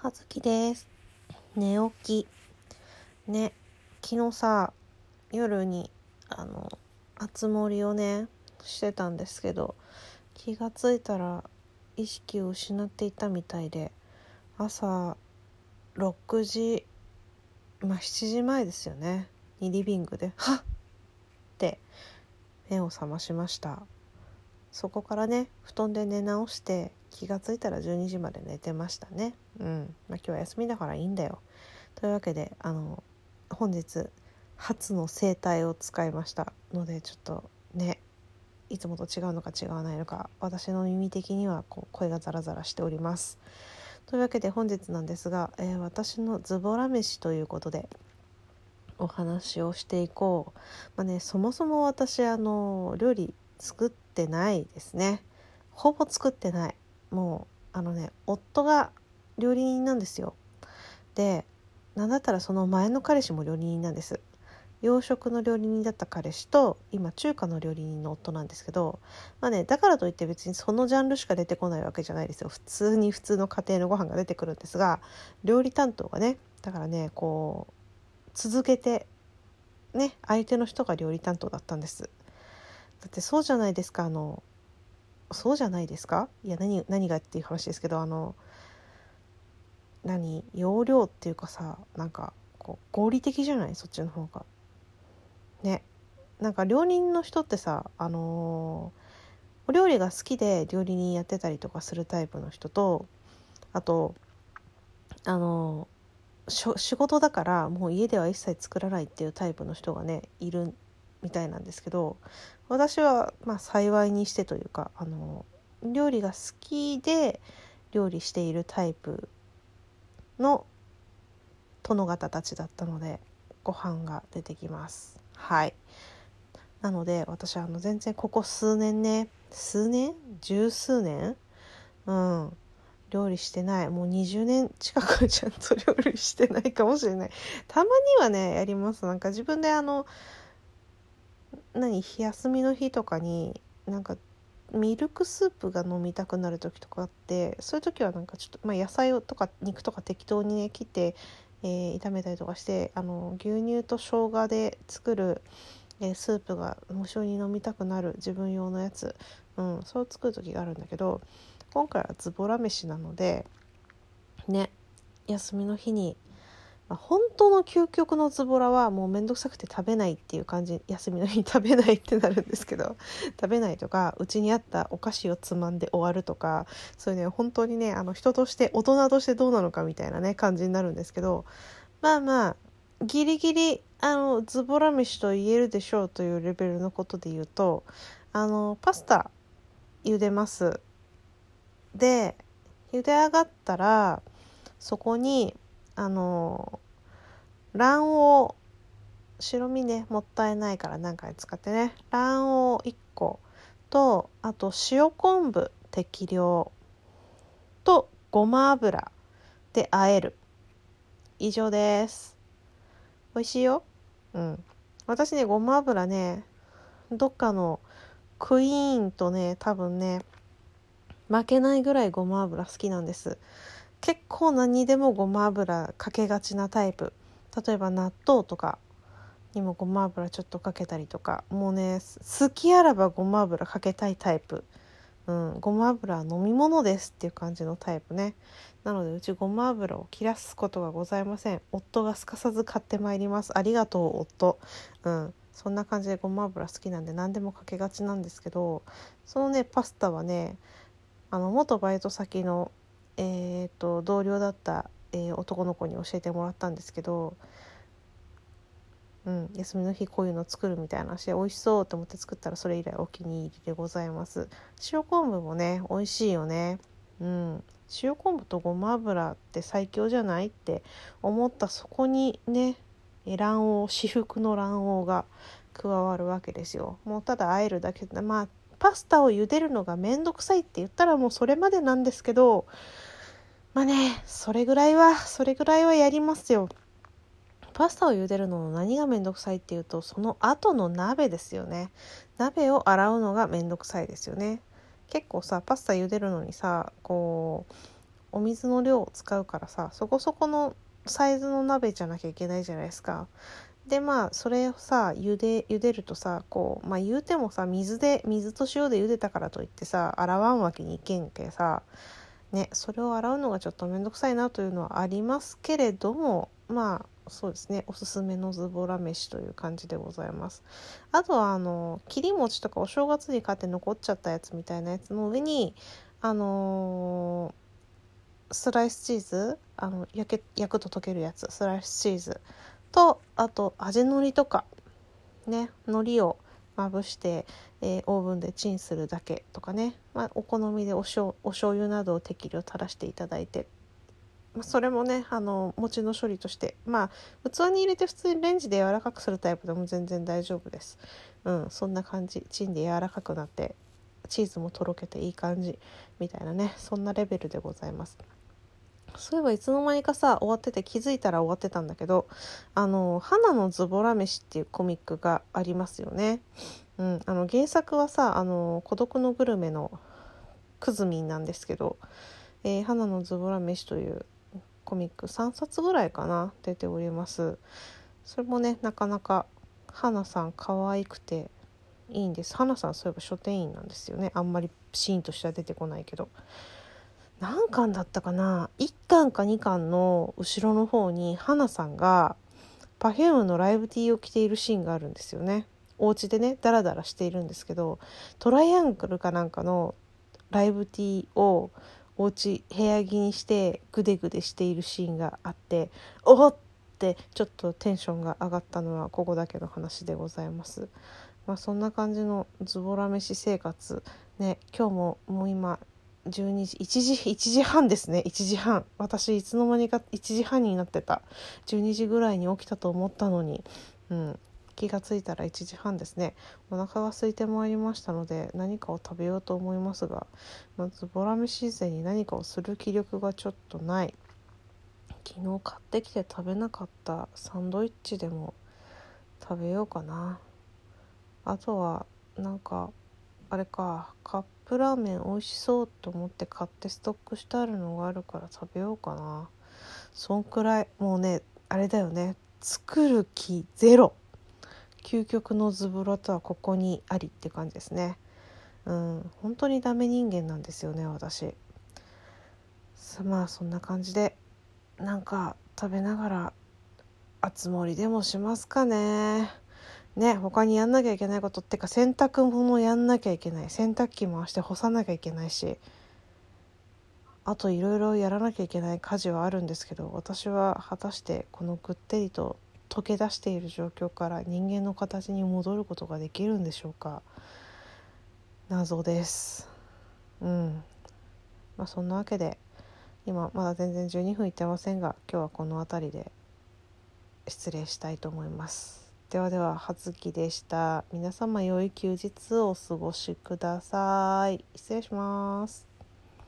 はずきです。寝起き。ね、昨日さ、夜に、あの、熱盛をね、してたんですけど、気がついたら意識を失っていたみたいで、朝6時、まあ7時前ですよね、にリビングで、はっって目を覚ましました。そこからね布団で寝直して気がついたら12時まで寝てましたね。うん。まあ今日は休みだからいいんだよ。というわけであの本日初の整体を使いましたのでちょっとねいつもと違うのか違わないのか私の耳的にはこう声がザラザラしております。というわけで本日なんですが、えー私のズボラ飯ということでお話をしていこう。まあねそもそも私あの料理作ってないですね。ほぼ作ってない。もうあのね夫が料理人なんですよ。でなんだったらその前の彼氏も料理人なんです。洋食の料理人だった彼氏と今中華の料理人の夫なんですけどまあねだからといって別にそのジャンルしか出てこないわけじゃないですよ。普通に普通の家庭のご飯が出てくるんですが料理担当がねだからねこう続けてね相手の人が料理担当だったんです。だってそうじゃないですかあのそうじゃないですか？いや何何がっていう話ですけどあの何？容量っていうかさなんかこう合理的じゃない？そっちの方が。ね。なんか料理人の人ってさあのーお料理が好きで料理人やってたりとかするタイプの人とあとあのー仕事だからもう家では一切作らないっていうタイプの人がねいるみたいなんですけど私はまあ幸いにしてというかあの料理が好きで料理しているタイプの殿方たちだったのでご飯が出てきます。はい。なので私はあの全然ここ数年ね数年？十数年？うん。料理してない。もう20年近くちゃんと料理してないかもしれない。たまにはねやります。なんか自分であの何休みの日とかになんかミルクスープが飲みたくなる時とかあってそういう時はなんかちょっと、まあ、野菜とか肉とか適当にね切って、えー炒めたりとかしてあの牛乳と生姜で作る、えースープが無性に飲みたくなる自分用のやつ、うん、そう作る時があるんだけど今回はズボラ飯なのでね休みの日にまあ本当の究極のズボラはもうめんどくさくて食べないっていう感じ休みの日に食べないってなるんですけど 食べないとかうちにあったお菓子をつまんで終わるとかそういうね本当にねあの人として大人としてどうなのかみたいなね感じになるんですけどまあまあギリギリあのズボラ飯と言えるでしょうというレベルのことで言うとあのパスタ茹でます。で茹で上がったらそこにあの卵黄白身ねもったいないから何回使ってね。卵黄1個とあと塩昆布適量とごま油で和える。以上です。美味しいよ。うん。私ねごま油ねどっかのクイーンとね多分ね負けないぐらいごま油好きなんです。結構何でもごま油かけがちなタイプ。例えば納豆とかにもごま油ちょっとかけたりとか。もうね好きあらばごま油かけたいタイプ。うん、ごま油は飲み物ですっていう感じのタイプね。なのでうちごま油を切らすことがございません。夫がすかさず買ってまいります。ありがとう夫。うんそんな感じでごま油好きなんで何でもかけがちなんですけどそのねパスタはねあの元バイト先のえー、と同僚だった、えー男の子に教えてもらったんですけど、うん、休みの日こういうの作るみたいな話で美味しそうと思って作ったらそれ以来お気に入りでございます。塩昆布もね美味しいよね。うん。塩昆布とごま油って最強じゃないって思ったそこにね卵黄至福の卵黄が加わるわけですよ。もうただ和えるだけ。でまあパスタを茹でるのがめんどくさいって言ったらもうそれまでなんですけどまあねそれぐらいはそれぐらいはやりますよ。パスタを茹でるのの何がめんどくさいっていうとその後の鍋ですよね。鍋を洗うのがめんどくさいですよね。結構さパスタ茹でるのにさこうお水の量を使うからさそこそこのサイズの鍋じゃなきゃいけないじゃないですか。でまあそれをさ茹で茹でるとさこうまあ言うてもさ水で水と塩で茹でたからといってさ洗わんわけにいけんけさねそれを洗うのがちょっと面倒くさいなというのはありますけれどもまあそうですね。おすすめのズボラ飯という感じでございます。あとはあの切り餅とかお正月に買って残っちゃったやつみたいなやつの上にあのー、スライスチーズあの焼け焼くと溶けるやつスライスチーズとあと味のりとかね海苔をまぶして、えー、オーブンでチンするだけとかね、まあ、お好みでおしょお醤油などを適量垂らしていただいて、まあ、それもねあの餅の処理として。まあ器に入れて普通にレンジで柔らかくするタイプでも全然大丈夫です。うん、そんな感じ。チンで柔らかくなってチーズもとろけていい感じみたいなね。そんなレベルでございます。そういえばいつの間にかさ終わってて気づいたら終わってたんだけど「あの花のズボラ飯」っていうコミックがありますよね。うん、あの原作はさあの孤独のグルメのくずみんなんですけど「えー、花のズボラ飯」というコミック3冊ぐらいかな出ております。それもねなかなか花さん可愛くていいんです。花さんそういえば書店員なんですよね。あんまりシーンとしては出てこないけど。何巻だったかな？1巻か2巻の後ろの方に花さんが Perfume のライブ T を着ているシーンがあるんですよね。お家でねダラダラしているんですけどトライアングルかなんかのライブ T をお家部屋着にしてグデグデしているシーンがあっておっってちょっとテンションが上がったのはここだけの話でございます。まあ、そんな感じのズボラ飯生活ね今日ももう今12時1時1時半ですね。1時半。私いつの間にか1時半になってた。12時ぐらいに起きたと思ったのに、うん、気がついたら1時半ですね。お腹が空いてまいりましたので何かを食べようと思いますがまずボラ飯前に何かをする気力がちょっとない。昨日買ってきて食べなかったサンドイッチでも食べようかな。あとはなんかあれかカップラーメン美味しそうと思って買ってストックしてあるのがあるから食べようかな。そんくらいもうねあれだよね。作る気ゼロ。究極のズボラとはここにありって感じですね。うん。本当にダメ人間なんですよね私。まあそんな感じでなんか食べながらあつ森でもしますかね。ね他にやんなきゃいけないことってか洗濯物やんなきゃいけない。洗濯機回して干さなきゃいけないし。あといろいろやらなきゃいけない家事はあるんですけど私は果たしてこのぐってりと溶け出している状況から人間の形に戻ることができるんでしょうか。謎です。うん。まあそんなわけで今まだ全然12分いってませんが今日はこの辺りで失礼したいと思います。ではでは葉月でした。皆様良い休日をお過ごしください。失礼します。